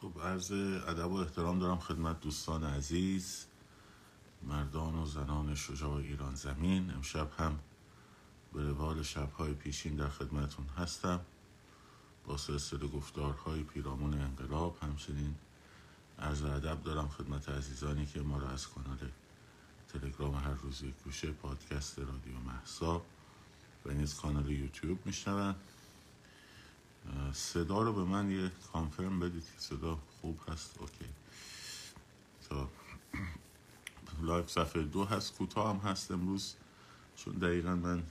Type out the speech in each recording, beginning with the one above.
خب عرض ادب و احترام دارم خدمت دوستان عزیز مردان و زنان شجاع ایران زمین. امشب هم به روال شبهای پیشین در خدمتون هستم. با سلسله گفتارهای پیرامون انقلاب همچنین عرض ادب دارم خدمت عزیزانی که ما را از کانال تلگرام هر روز یک گوشه پادکست رادیو محسا و نیز کانال یوتیوب میشنون صدا رو به من یه confirm بدید که صدا خوب هست. OK. تا live صفحه دو هست. کوتاه هم هست امروز چون دقیقا من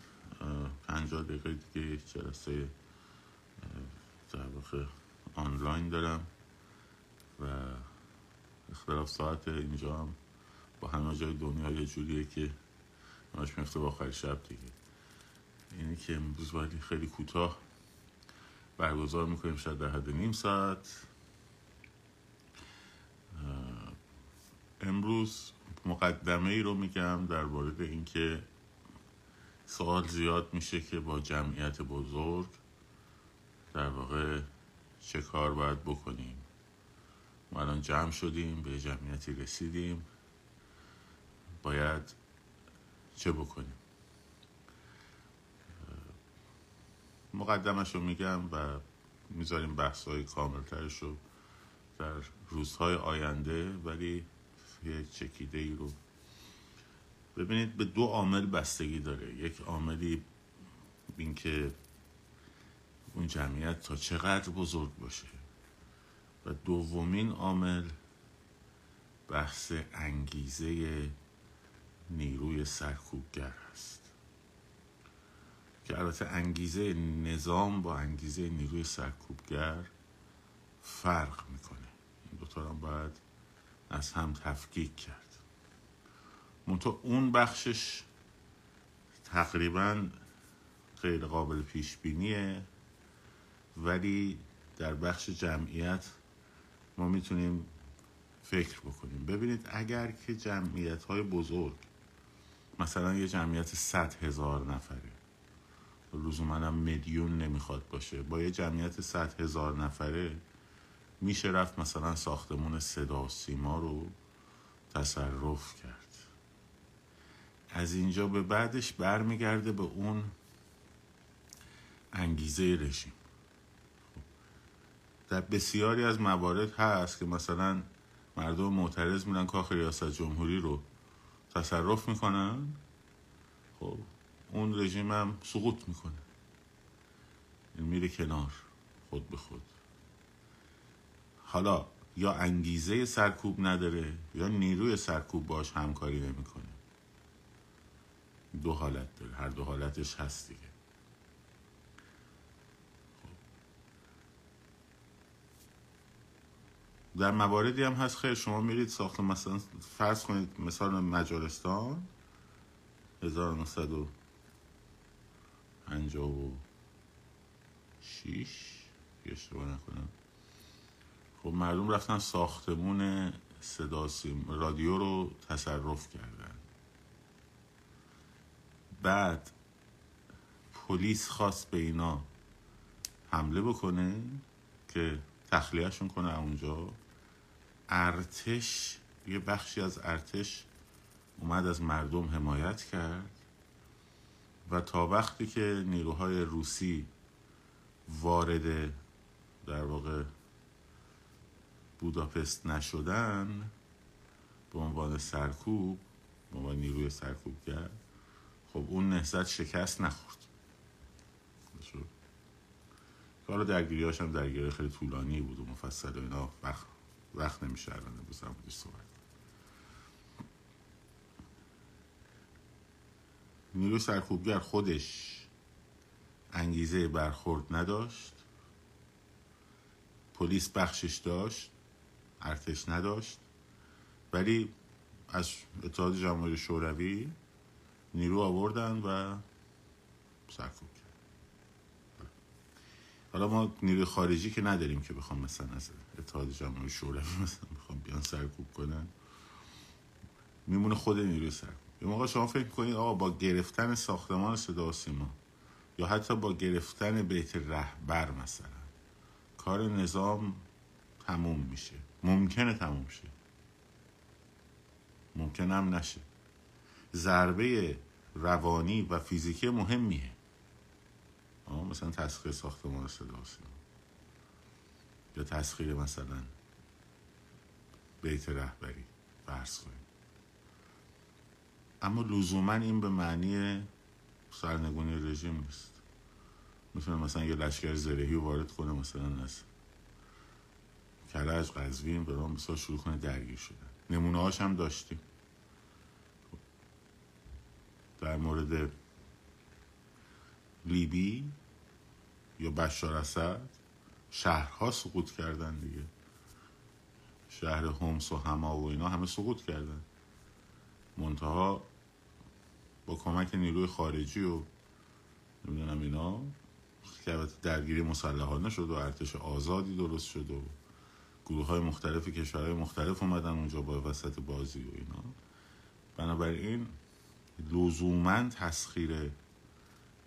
پنجاه دقیقه دیگه یک جلسه در واقع آنلاین دارم و اختلاف ساعت اینجا هم با همه جای دنیا یه جوریه که همش میفته با آخر شب دیگه. اینی که امروز باید خیلی کوتاه. برگزار می‌کنیم شاید در حد نیم ساعت. امروز مقدمه ای رو میگم در مورد اینکه سوال زیاد میشه که با جمعیت بزرگ در واقع چه کار باید بکنیم. ما الان جمع شدیم به جمعیتی رسیدیم. باید چه بکنیم؟ مقدمش رو میگم و می‌ذاریم بحث های کاملترش رو در روزهای آینده ولی یک چکیده ای رو. ببینید به دو عامل بستگی داره. یک عاملی اینکه اون جمعیت تا چقدر بزرگ باشه. و دومین عامل بحث انگیزه نیروی سرکوبگر هست. که البته انگیزه نظام با انگیزه نیروی سرکوبگر فرق می‌کنه. این دوتا هم باید از هم تفکیک کرد. منتها اون بخشش تقریبا غیر قابل پیش بینیه ولی در بخش جمعیت ما می‌تونیم فکر بکنیم. ببینید اگر که جمعیت های بزرگ مثلا یه جمعیت صد هزار نفره لزوما هم میلیون نمی‌خواد باشه. با یه جمعیت صد هزار نفره میشه رفت مثلا ساختمون صدا سیما رو تصرف کرد. از اینجا به بعدش برمیگرده به اون انگیزه رژیم. در بسیاری از موارد هست که مثلا مردم معترض میرن کاخ ریاست جمهوری رو تصرف می‌کنن. خب اون رژیم هم سقوط می‌کنه. این میره کنار خود به خود. حالا یا انگیزه سرکوب نداره یا نیروی سرکوب باش همکاری نمی‌کنه. دو حالت داره هر دو حالتش هست دیگه. در مواردی هم هست خیر شما میرید ساخت مثلا فرض کنید مثال مجارستان 1956 اشتباه نکنم. خب مردم رفتن ساختمون صدا رادیو رو تصرف کردن. بعد پلیس خواست به اینا حمله بکنه که تخلیهشون کنه اونجا. ارتش یه بخشی از ارتش اومد از مردم حمایت کرد. و تا وقتی که نیروهای روسی وارد در واقع بوداپست نشدن به عنوان سرکوب به عنوان نیروی سرکوبگر خب اون نهزت شکست نخورد. کار درگیری هم درگیری خیلی طولانی بود و مفصل و اینا وقت, وقت نمیشه الان بزرم بودی صحبت نیروی سرکوبگر خودش انگیزه برخورد نداشت. پلیس بخشش داشت ارتش نداشت. ولی از اتحاد جمهوری شوروی نیرو آوردن و سرکوب کرد. حالا ما نیروی خارجی که نداریم که بخوام مثلا از اتحاد جمهوری شوروی مثلا بخوام بیان سرکوب کنن. میمونه خود نیروی سرکوب. یه موقع شما فکر کنید آقا با گرفتن ساختمان صدا سیما یا حتی با گرفتن بیت رهبر مثلا کار نظام تموم میشه. ممکنه تموم شه. ممکن هم نشه. ضربه روانی و فیزیکی مهمیه. مثلا تسخیر ساختمان صدا یا تسخیر مثلا بیت رهبری فرض کنیم اما لزوما این به معنی سرنگونی رژیم نیست. می‌تونه مثلا یه لشکر زرهی وارد کنه مثلا از کرج قزوین به رام بسا شروع کنه درگیر شدن. نمونه هاش هم داشتیم. در مورد لیبی یا بشار اسد شهرها سقوط کردن دیگه. شهر همس و هما و اینا همه سقوط کردن. منتها کمک نیروی خارجی و نمی‌دونم اینا. که درگیری مسلحانه شد و ارتش آزادی درست شد و گروه های مختلف کشورهای مختلف اومدن اونجا با وسط بازی و اینا. بنابراین لزوما تسخیر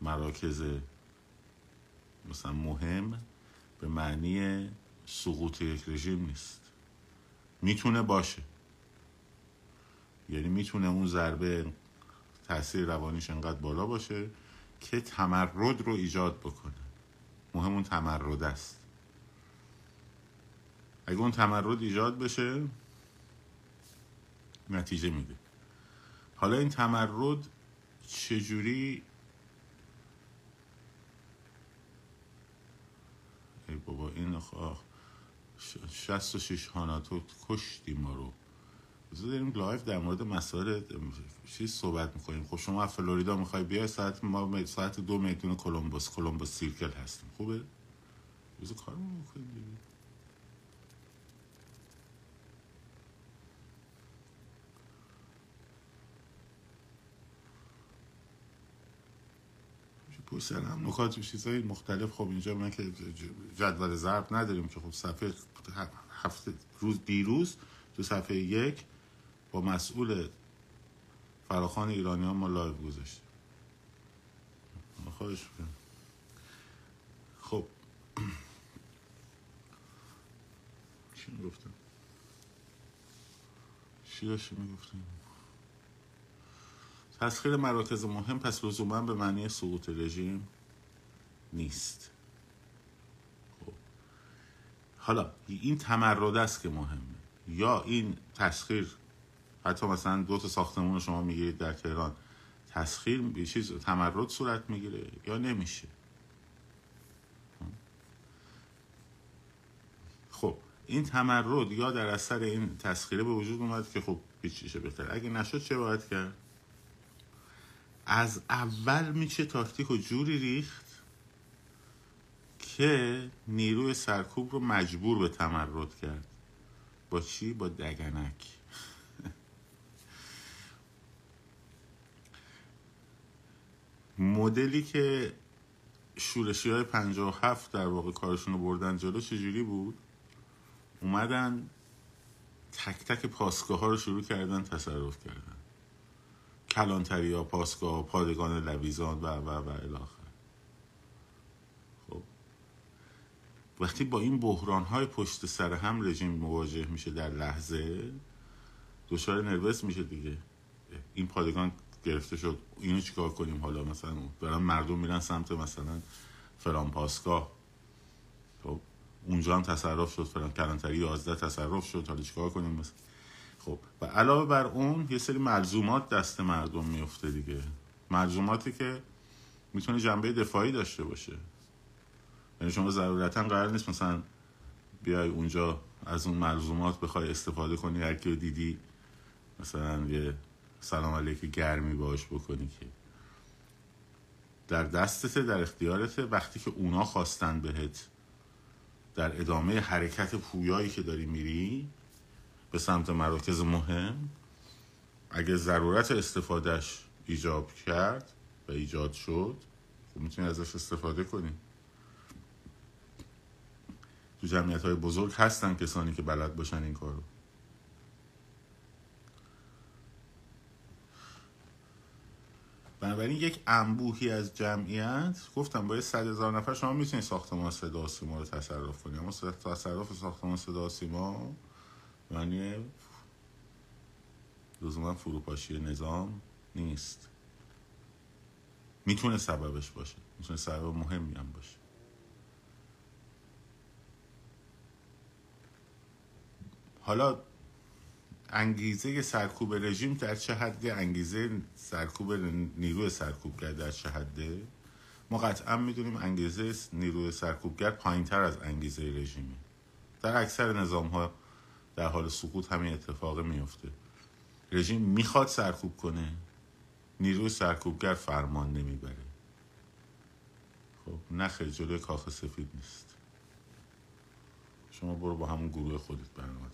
مراکز مثلا مهم به معنی سقوط یک رژیم نیست. می‌تونه باشه. یعنی می‌تونه اون ضربه تاثیر روانیش انقدر بالا باشه که تمرد رو ایجاد بکنه. مهم اون تمرد است. اگه اون تمرد ایجاد بشه نتیجه میده. حالا این تمرد چجوری ای بابا این و شیش هاناتو کشتی ما رو. داریم لایف در مورد مسائل چیز صحبت می‌کنیم. خب شما فلوریدا می‌خوای بیای ساعت ما ساعت دو میدون کلمبوس کلمبوس سیرکل هستیم. خوبه؟ روز کارمون می‌کنیم پشت هم نکات و چیزهای مختلف. خب اینجا من که جدول ضرب نداریم که خب صفحه هفته روز دیروز تو صفحه یک با مسئول فراخان ایرانی ها ما لایو گذاشتیم. خواهش خب. چی می‌گفتم؟ چی داشتی می‌گفتم تسخیر مراکز مهم پس لزوما به معنی سقوط رژیم نیست. خب. حالا این تمرد است که مهمه. یا این تسخیر حتی مثلا دو تا ساختمون رو شما می‌گیرید در تهران تسخیر چیز تمرد صورت می‌گیره یا نمیشه؟ خب این تمرد یا در اثر این تسخیره به وجود اومد که خب هیچ بهتر. اگه نشد چه باید کرد؟ از اول میشه تاکتیک و جوری ریخت که نیروی سرکوب رو مجبور به تمرد کرد. با چی؟ با دگنک. مدلی که شورشی های هفت در واقع کارشون رو بردن جلو چجوری بود؟ اومدن تک تک پاسگاه ها رو شروع کردن تصرف کردن. کلانتری ها پاسگاه پادگان لویزان و و و الاخر خب. وقتی با این بحران های پشت سر هم رژیم مواجه میشه در لحظه دچار نروس میشه دیگه. این پادگان گرفته شد. اینو چیکار کنیم حالا مثلا؟ برن مردم میرن سمت مثلا فران پاسگاه. خب اونجا هم تصرف شد. فران کلانتری 11 تصرف شد. حالا چیکار کنیم مثلا؟ خب و علاوه بر اون یه سری ملزومات دست مردم میفته دیگه. ملزوماتی که می‌تونه جنبه دفاعی داشته باشه. یعنی شما ضرورتا قرار نیست مثلا بیای اونجا از اون ملزومات بخوای استفاده کنی. هر دیدی مثلا یه سلام علیک گرمی باش بکنی که. در دستته در اختیارته وقتی که اونا خواستن بهت در ادامه حرکت پویایی که داری میری به سمت مراکز مهم اگه ضرورت استفادهش ایجاب کرد و ایجاد شد خب می‌تونی ازش استفاده کنی. تو جمعیت های بزرگ هستن کسانی که بلد باشن این کارو. بنابراین یک انبوهی از جمعیت گفتم با صد هزار نفر شما می‌تونید ساختمان صدا سیما رو تصرف کنید. اما تصرف ساختمان صدا سیما معنی لزوما فروپاشی نظام نیست. می‌تونه سببش باشه. می‌تونه سبب مهمی هم باشه. حالا انگیزه سرکوب رژیم در چه حدی انگیزه سرکوب نیروی سرکوبگر در چه حده ما قطعا می‌دونیم انگیزه نیروی سرکوبگر پایین تر از انگیزه رژیمی. در اکثر نظام ها در حال سقوط همین اتفاق میفته رژیم می‌خواد سرکوب کنه نیروی سرکوبگر فرمان نمی‌بره. خب نخیر جلوی کاخ سفید نیست. شما برو با همون گروه خودت برنامه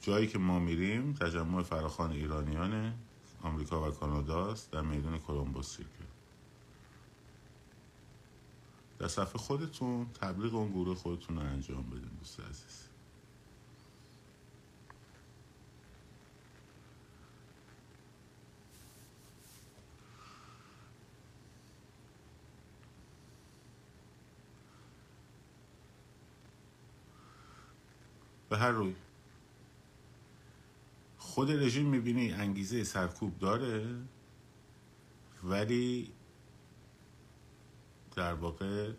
جایی که ما میریم تجمع فراخان ایرانیان آمریکا و کانادا است در میدون کلمبوس سیرکل در صفحه خودتون تبلیغ اون گروه خودتون رو انجام بدین دوست عزیز. به هر روی. خود رژیم می‌بینی انگیزه سرکوب داره ولی در واقع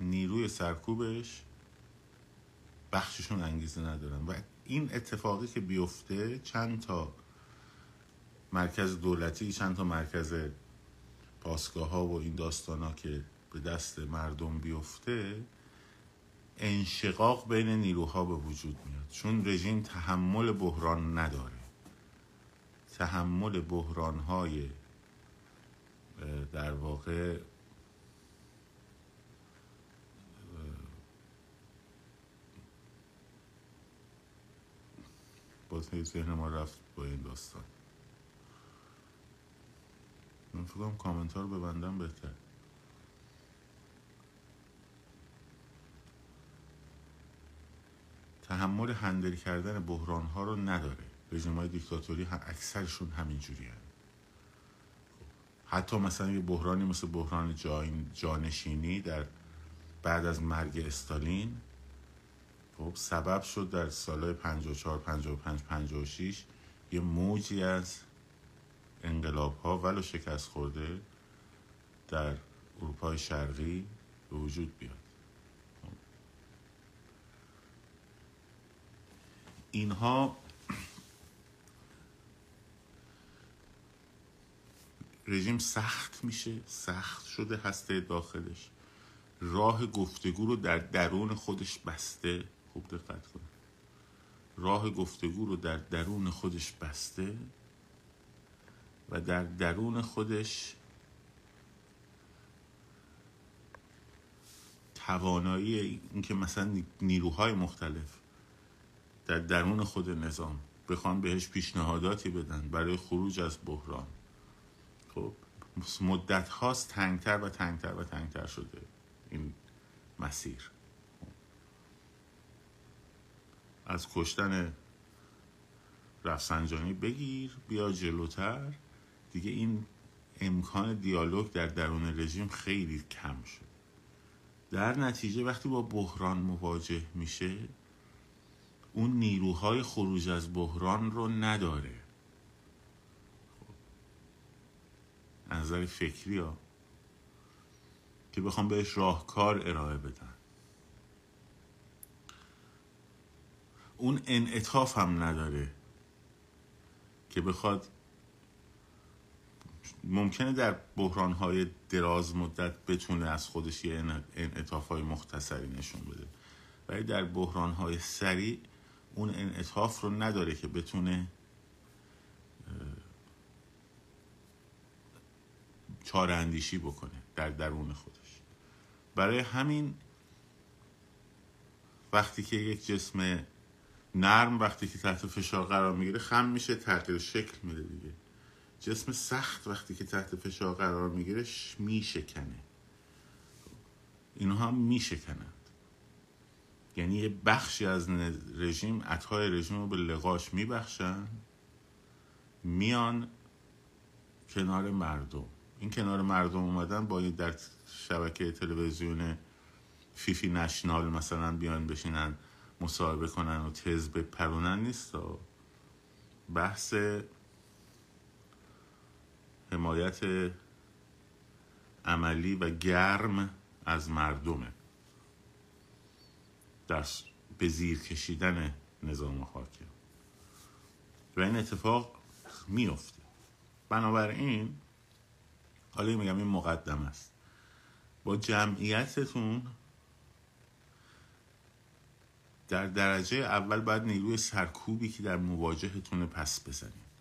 نیروی سرکوبش بخششون انگیزه ندارن. و این اتفاقی که بیفته چند تا مرکز دولتی چند تا مرکز پاسگاه ها و این داستان ها که به دست مردم بیفته انشقاق بین نیروها به وجود میاد. چون رژیم تحمل بحران نداره. تحمل بحران های در واقع باز ذهن ما رفت با این داستان. من فکرم کامنت رو ببندم بهتر. تحمل هندل کردن بحران ها رو نداره. رژیم های دیکتاتوری هم اکثرشون همینجوری هست حتی مثلا یه بحرانی مثل بحران جانشینی در بعد از مرگ استالین خب سبب شد در سالهای 54 55 56 یه موجی از انقلاب ها ولو شکست خورده در اروپای شرقی به وجود بیاد. اینها رژیم سخت میشه سخت شده هسته داخلش. راه گفتگو رو در درون خودش بسته. خوب دقت کن. راه گفتگو رو در درون خودش بسته و در درون خودش توانایی اینکه مثلا نیروهای مختلف در درون خود نظام بخوان بهش پیشنهاداتی بدن برای خروج از بحران. خب مدت هاست تنگتر و تنگتر و تنگتر شده این مسیر. از کشتن رفسنجانی بگیر بیا جلوتر. دیگه این امکان دیالوگ در درون رژیم خیلی کم شد. در نتیجه وقتی با بحران مواجه میشه اون نیروهای خروج از بحران رو نداره. نظر فکری ها که بخوام بهش راهکار ارائه بدن اون انعطاف هم نداره که بخواد ممکنه در بحران های دراز مدت بتونه از خودش یه انعطاف های مختصری نشون بده. ولی در بحران های سریع اون انعطاف رو نداره که بتونه چاره اندیشی بکنه در درون خودش. برای همین وقتی که یک جسم نرم وقتی که تحت فشار قرار می‌گیره خم میشه تغییر شکل میده دیگه. جسم سخت وقتی که تحت فشار قرار می‌گیره میشکنه. اینها میشکنند. یعنی یه بخشی از رژیم عطای رژیم رو به لقاش میبخشن میان کنار مردم. این کنار مردم اومدن با در شبکه تلویزیون فیفی نشنال مثلا بیان بشینن مصاحبه کنن و تز بپرونن نیست. بحث حمایت عملی و گرم از مردمه. در به زیر کشیدن نظام حاکم و این اتفاق میفته بنابراین حالا میگم این مقدم است. با جمعیتتون در درجه اول باید نیروی سرکوبی که در مواجهتون پس بزنید.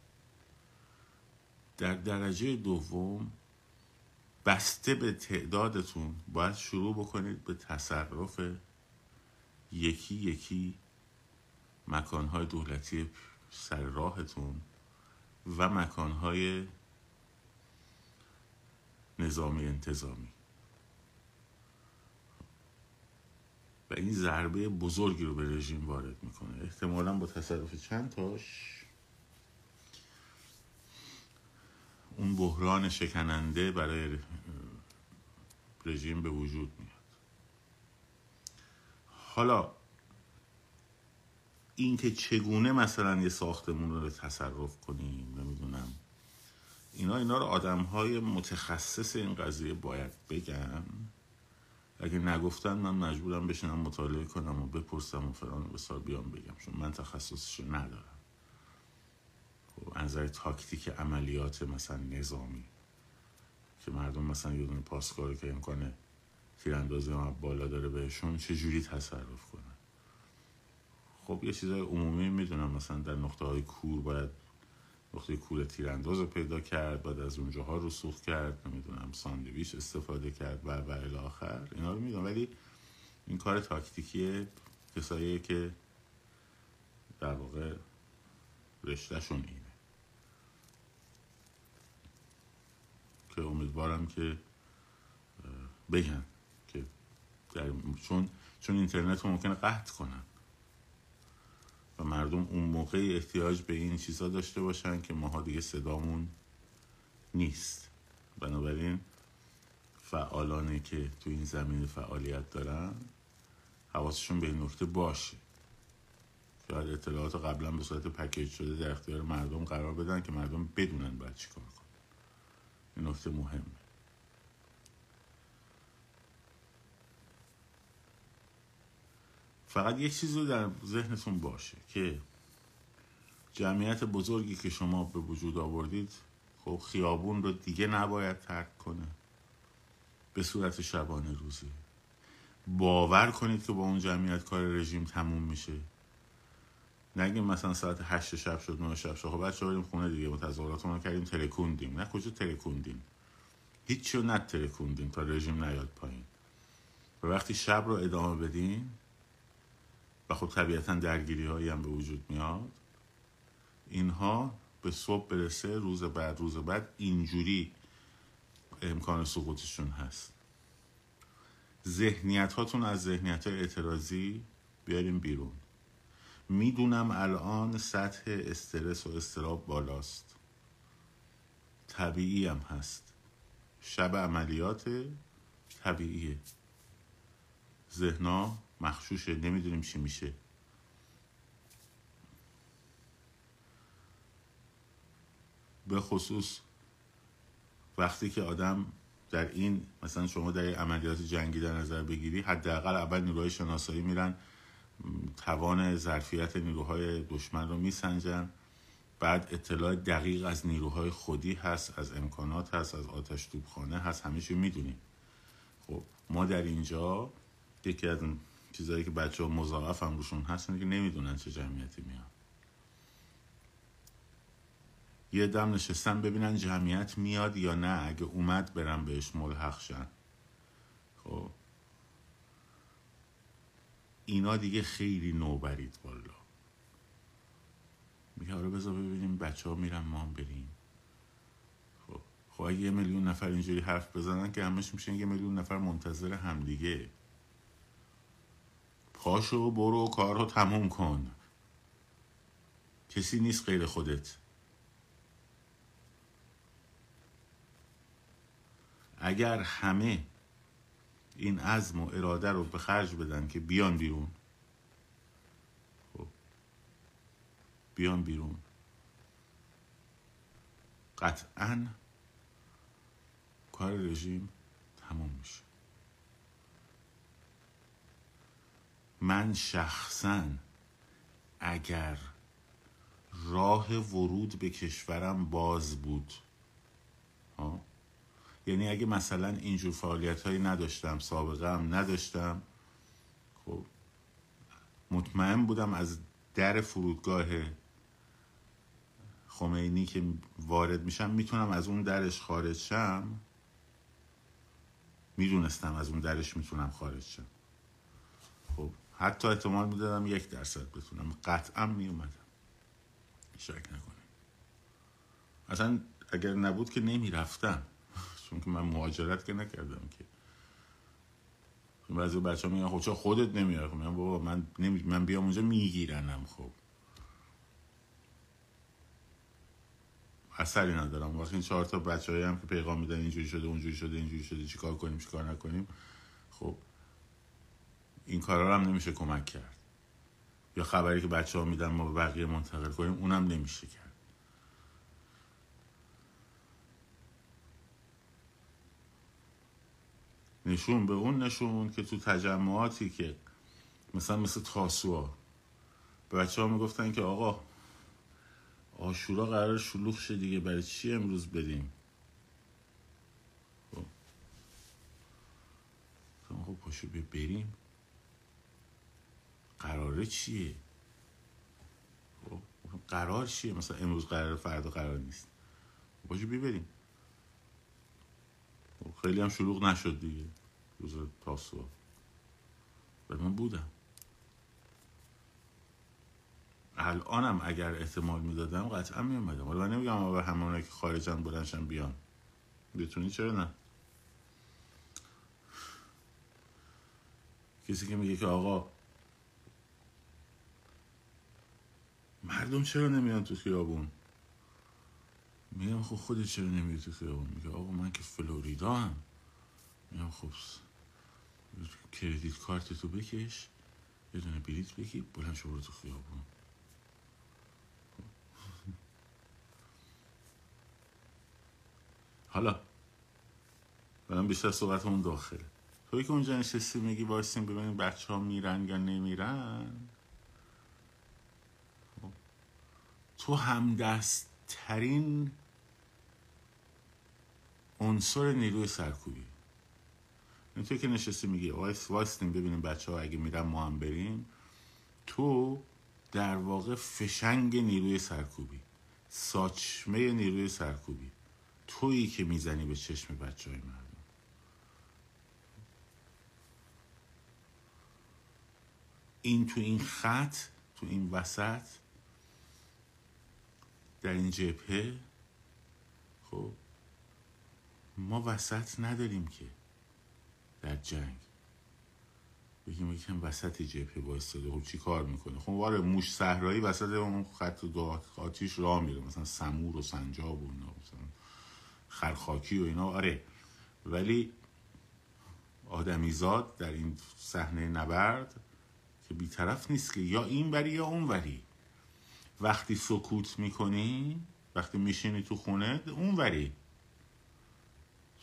در درجه دوم بسته به تعدادتون باید شروع بکنید به تصرف یکی یکی مکانهای دولتی سر راهتون و مکانهای نظامی انتظامی. و این ضربه بزرگی رو به رژیم وارد می‌کنه. احتمالا با تصرف چند تاش؟ اون بحران شکننده برای رژیم به وجود میاد. حالا اینکه چگونه مثلا یه ساختمون رو تصرف کنیم نمی‌دونم اینا اینا رو آدم های متخصص این قضیه باید بگن. اگه نگفتن من مجبورم بشینم مطالعه کنم و بپرسم و فران و بسار بیام بگم چون من تخصصش ندارم. خب نظر تاکتیک عملیات مثلا نظامی که مردم مثلا یه دونه پاسکاری که امکانه تیراندازی هم بالا داره بهشون چجوری تصرف کنن؟ خب یه چیزای عمومی می‌دونم مثلا در نقطه های کور باید نقطه کور تیرانداز رو پیدا کرد بعد از اونجاها رسوخ کرد نمی‌دونم ساندویچ استفاده کرد و و الاخر اینا رو می‌دونم. ولی این کار تاکتیکی کسایی که در واقع رشتهشون اینه. که امیدوارم که بگن که چون چون اینترنت رو ممکنه قطع کنن. مردم اون موقع احتیاج به این چیزا داشته باشن که ماها دیگه صدامون نیست. بنابراین فعالانی که تو این زمین فعالیت دارن حواسشون به این نکته باشه. شاید اطلاعات قبلا به صورت پکیج شده در اختیار مردم قرار بدن که مردم بدونن باید چیکار کنن. این نکته مهمه. فقط یک چیز رو در ذهنتون باشه که جمعیت بزرگی که شما به وجود آوردید خب خیابون رو دیگه نباید ترک کنه. به صورت شبانه روزی باور کنید که با اون جمعیت کار رژیم تموم میشه. نگیم مثلا ساعت هشت شب شد نه شب شد. خب بچه بریم خونه دیگه ما تظاهراتمون کردیم ترکوندیم. نه کجا ترکوندیم؟ هیچ رو نت ترکوندیم تا رژیم نیاد پایین. و وقتی شب رو ادامه بدین و خب طبیعتا درگیری هایی هم به وجود میاد. اینها به صبح برسه روز بعد روز بعد اینجوری امکان سقوطشون هست. ذهنیت هاتون از ذهنیت های اعتراضی بیاریم بیرون. می‌دونم الان سطح استرس و استراب بالاست. طبیعی هم هست. شب عملیات طبیعیه. ذهنا مخشوشه نمی‌دونیم چی میشه. به خصوص وقتی که آدم در این مثلا شما در عملیات جنگی در نظر بگیری حداقل اول نیروهای شناسایی میرن توان ظرفیت نیروهای دشمن رو میسنجن بعد اطلاع دقیق از نیروهای خودی هست از امکانات هست از آتش توبخانه هست همیشه می‌دونیم. خب ما در اینجا یکی از چیزهایی که بچه ها مضاعف هم روشون هستن که نمی‌دونن چه جمعیتی میاد یه دم نشستن ببینن جمعیت میاد یا نه اگه اومد برن بهش ملحق شن. خب. اینا دیگه خیلی نو برید والا. میگه آره بذار ببینیم بچه ها میرن ما هم بریم. خب. خب یه میلیون نفر اینجوری حرف بزنن که همش میشن یه میلیون نفر منتظر همدیگه. پاشو برو کار رو تموم کن. کسی نیست غیر خودت. اگر همه این عزم و اراده رو به خرج بدن که بیان بیرون. خب. بیان بیرون. قطعا کار رژیم تموم میشه. من شخصا اگر راه ورود به کشورم باز بود ها؟ یعنی اگه مثلا اینجور فعالیت هایی نداشتم سابقه هم نداشتم خب مطمئن بودم از در فرودگاه خمینی که وارد میشم می‌تونم از اون درش خارج شم. می‌دونستم از اون درش می‌تونم خارج شم. خب حتی احتمال می‌دادم یک درصد بتونم. قطعا میومدم شک نکنیم اصلا اگر نبود که نمی‌رفتم. چون که من مهاجرت که نکردم که. بعضی بچه ها میگن خب چرا خودت نمیای خب میگن بابا من نمی... من بیام اونجا میگیرنم خب. اثری ندارم. وقتی این چهار تا بچه هم که پیغام میدن اینجوری شده اونجوری شده اینجوری شده چیکار کنیم چیکار نکنیم. خب این کارا هم نمیشه کمک کرد. یا خبری که بچه ها میدن ما به بقیه منتقل کنیم اونم نمیشه کرد. نشون به اون نشون که تو تجمعاتی که مثلا مثل تاسوها به بچه ها می‌گفتن که آقا آشورا قرار شلوغ شه دیگه برای چی امروز بدیم خب. خب پاشو بریم. قراره چیه؟ خب قرار چیه؟ مثلا امروز قرار فردا قرار نیست. پاشو بریم خب خیلی هم شلوغ نشد دیگه. روز تاسوعا و من بودم الانم اگر احتمال می‌دادم قطعا میومدم ولی من نمیگم به همون که خارجن بلنشن بیان. بتونی چرا نه؟ کسی که میگه که آقا مردم چرا نمیان تو خیابون؟ میگم خب خودت چرا نمیای تو خیابون؟ میگه آقا من که فلوریدا هم میگم خب کردیت کارت تو بکش یه دونه بلیت بگی بلند شو برو تو خیابون. حالا برم بیشتر صحبت اون داخله. توی که اونجا نشستی میگی بایستیم ببینیم بچه ها میرن یا نمیرن خب. تو همدست ترین عنصر نیروی سرکوبی. این توی که نشستی میگی وایس وایستیم ببینیم بچه ها اگه میرن ما هم بریم. تو در واقع فشنگ نیروی سرکوبی ساچمه نیروی سرکوبی. تویی که می‌زنی به چشم بچه های مردم. این تو این خط تو این وسط در این جبهه خب ما وسط نداریم که در جنگ. بگیم یکم وسط جبهه وایستاده خب چی کار می‌کنه؟ خب واره موش صحرایی وسط اون خط دو آتیش راه میره مثلا سمور و سنجاب و اینا مثلا خرخاکی و اینا آره. ولی آدمیزاد در این صحنه نبرد که بیطرف نیست که یا این وری یا اون وری. وقتی سکوت می‌کنی وقتی میشینی تو خونه اون وری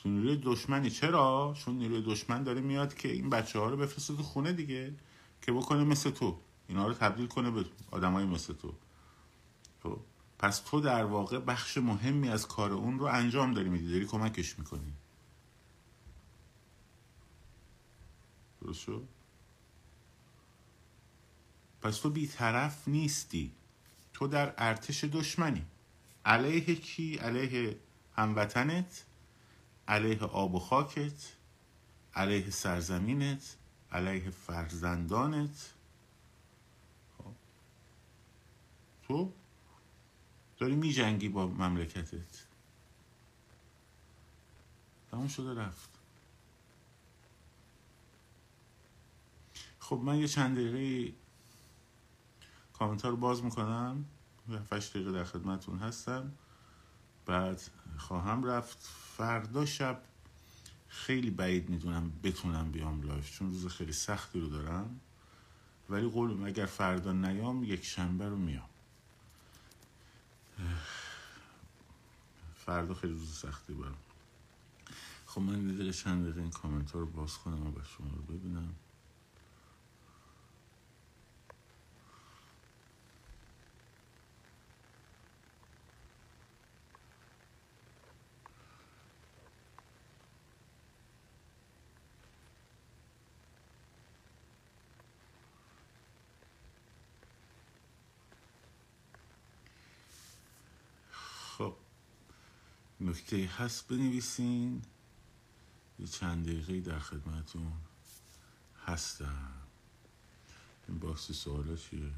چون نیروی دشمنی. چرا؟ چون نیروی دشمن داره میاد که این بچه ها رو بفرسته تو خونه دیگه که بکنه مثل تو. اینا رو تبدیل کنه به آدمای مثل تو. تو پس تو در واقع بخش مهمی از کار اون رو انجام داری میدی. داری کمکش می‌کنی. درست شد؟ پس تو بیطرف نیستی. تو در ارتش دشمنی علیه کی؟ علیه هموطنت علیه آب و خاکت علیه سرزمینت علیه فرزندانت خب. تو داری می جنگی با مملکتت تموم شده رفت خب من یه چند دقیقه کامنت رو باز می‌کنم. 7 دقیقه در خدمتون هستم. بعد خواهم رفت. فردا شب خیلی بعید می‌دونم بتونم بیام live چون روز خیلی سختی رو دارم. ولی قولم اگر فردا نیام یک شنبه رو میام. فردا خیلی روز سختی برم خب من دیگه چند دقیقه این کامنت رو باز کنم و شما رو ببینم خب نکته هست بنویسین. یه چند دقیقه در خدمتون هستم. این باکس سوالا چیه؟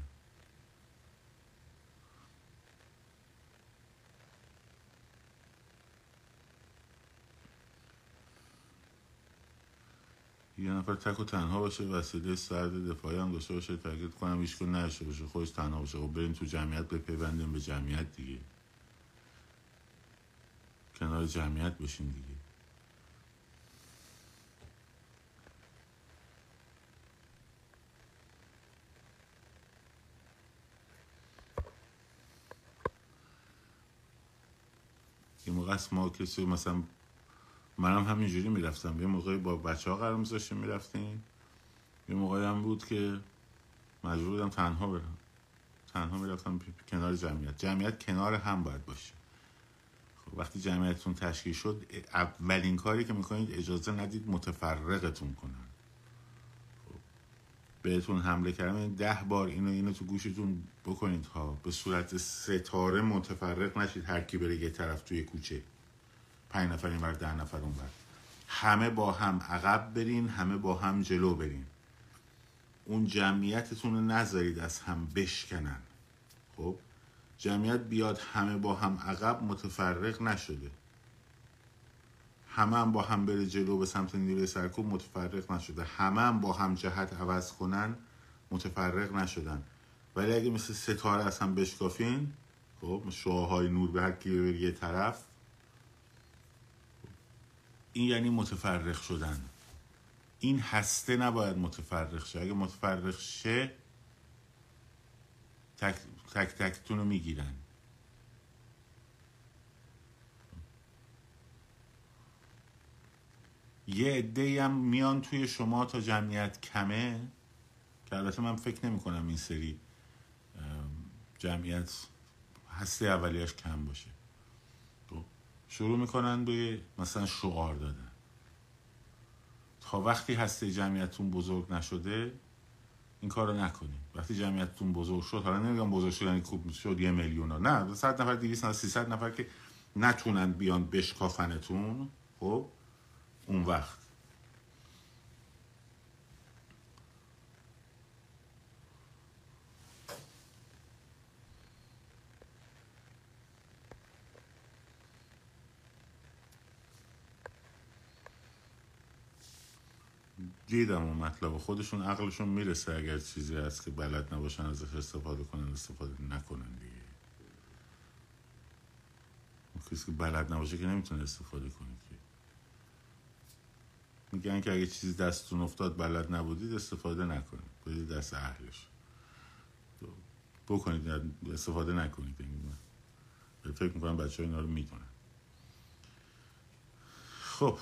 یه نفر تک و تنها باشه وسیله سرد دفاعی هم داشته باشه. تاکید کنم هیچ نشه باشه خودش تنها باشه. خب بریم تو جمعیت بپیوندیم به جمعیت دیگه. کنار جمعیت باشین دیگه. یه موقع ما کسی مثلا منم همینجوری می‌رفتم. یه موقعی با بچه ها قرار میذاشتیم می‌رفتیم. یه موقعی هم بود که مجبور بودم تنها برم. تنها می‌رفتم کنار جمعیت. جمعیت کنار هم باید باشه. وقتی جمعیتتون تشکیل شد اولین کاری که می‌کنید اجازه ندید متفرقتون کنن. خب بهتون حمله کردن ده بار اینو اینو تو گوشتون بکنید ها. به صورت ستاره متفرق نشید هر کی بره یه طرف توی کوچه. پنج نفر این ده نفر اون بر همه با هم عقب برین همه با هم جلو برین. اون جمعیتتون رو نذارید از هم بشکنن. خب؟ جمعیت بیاد همه با هم عقب متفرق نشده. همه هم با هم بره جلو به سمت نیروی سرکوب متفرق نشده. همه هم با هم جهت عوض کنن متفرق نشدن. ولی اگه مثل ستاره از هم بشکافین خب شعاهای نور به هر کی یه طرف این یعنی متفرق شدن. این هسته نباید متفرق شه. اگه متفرق شه تک تک تکتون رو می‌گیرن. یه عده هم میان توی شما تا جمعیت کمه که البته من فکر نمی کنم این سری جمعیت هسته اولیش کم باشه. شروع می‌کنن به مثلا شعار دادن. تا وقتی هسته جمعیتتون بزرگ نشده این کار رو نکنید وقتی جمعیتتون بزرگ شد حالا نمیگم بزرگ شد یعنی خوب شد یه میلیون نه 100 نفر 200 نفر 300 نفر که نتونن بیان بشکافنتون خب اون وقت. دیدم اون مطلب خودشون عقلشون می‌رسه اگر چیزی هست که بلد نباشن ازش استفاده کنن استفاده نکنن دیگه. کسی که بلد نباشه که نمی‌تونه استفاده کنید که. میگن که اگه چیزی دستتون افتاد بلد نبودید استفاده نکنید. بدید دست اهلش. بکنید استفاده نکنید فکر می‌کنم بچه ها اینا رو می‌دونن. خب.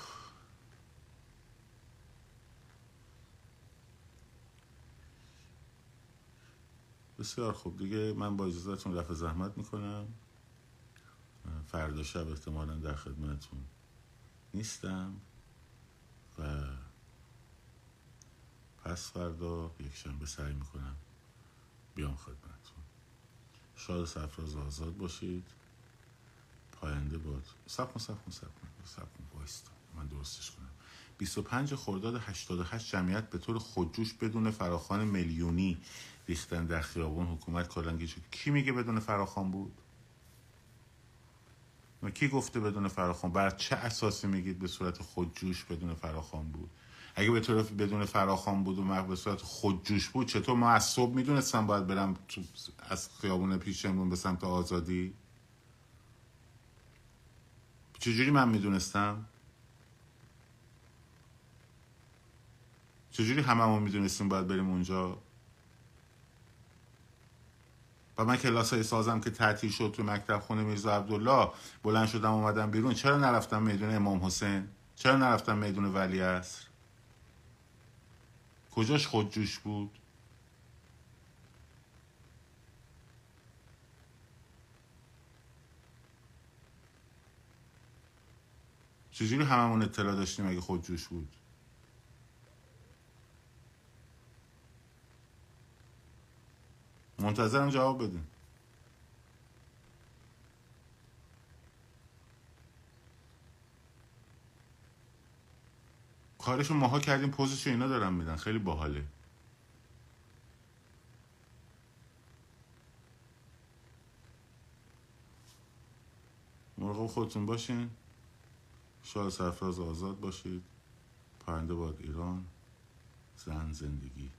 بسیار خوب. دیگه من با اجازهتون رفع زحمت می‌کنم. فردا شب احتمالا در خدمتون نیستم و پس فردا یک شنبه سعی می‌کنم بیام خدمتون شاد سفراز آزاد باشید. پاینده باد. سب کن سب کن سب کن سب کن من درستش کنم. 25 خرداد 88 جمعیت به طور خودجوش بدون فراخان میلیونی ریختن در خیابون حکومت کلنگی کی میگه بدون فراخان بود؟ کی گفته بدون فراخان بر چه اساسی میگید به صورت خودجوش بدون فراخان بود؟ اگه به طرف بدون فراخان بود و به صورت خودجوش بود چطور ما از صبح می‌دونستم باید برم از خیابون پیشمون به سمت آزادی؟ چجوری من می‌دونستم؟ چجوری هممون می‌دونستیم باید بریم اونجا؟ و من کلاس های سازم که تعطیل شد تو مکتب خونه میرزا عبدالله بلند شدم اومدم بیرون. چرا نرفتم میدون امام حسین؟ چرا نرفتم میدون ولی اصر کجاش خودجوش بود؟ چجوری هممون اطلاع داشتیم اگه خودجوش بود؟ منتظرم جواب بدین. کارشو ماها کردیم پوزشو اینا دارن میدن. خیلی باحاله. مراقب خودتون باشین. شاد سرفراز آزاد باشید. پرنده باد ایران. زن زندگی.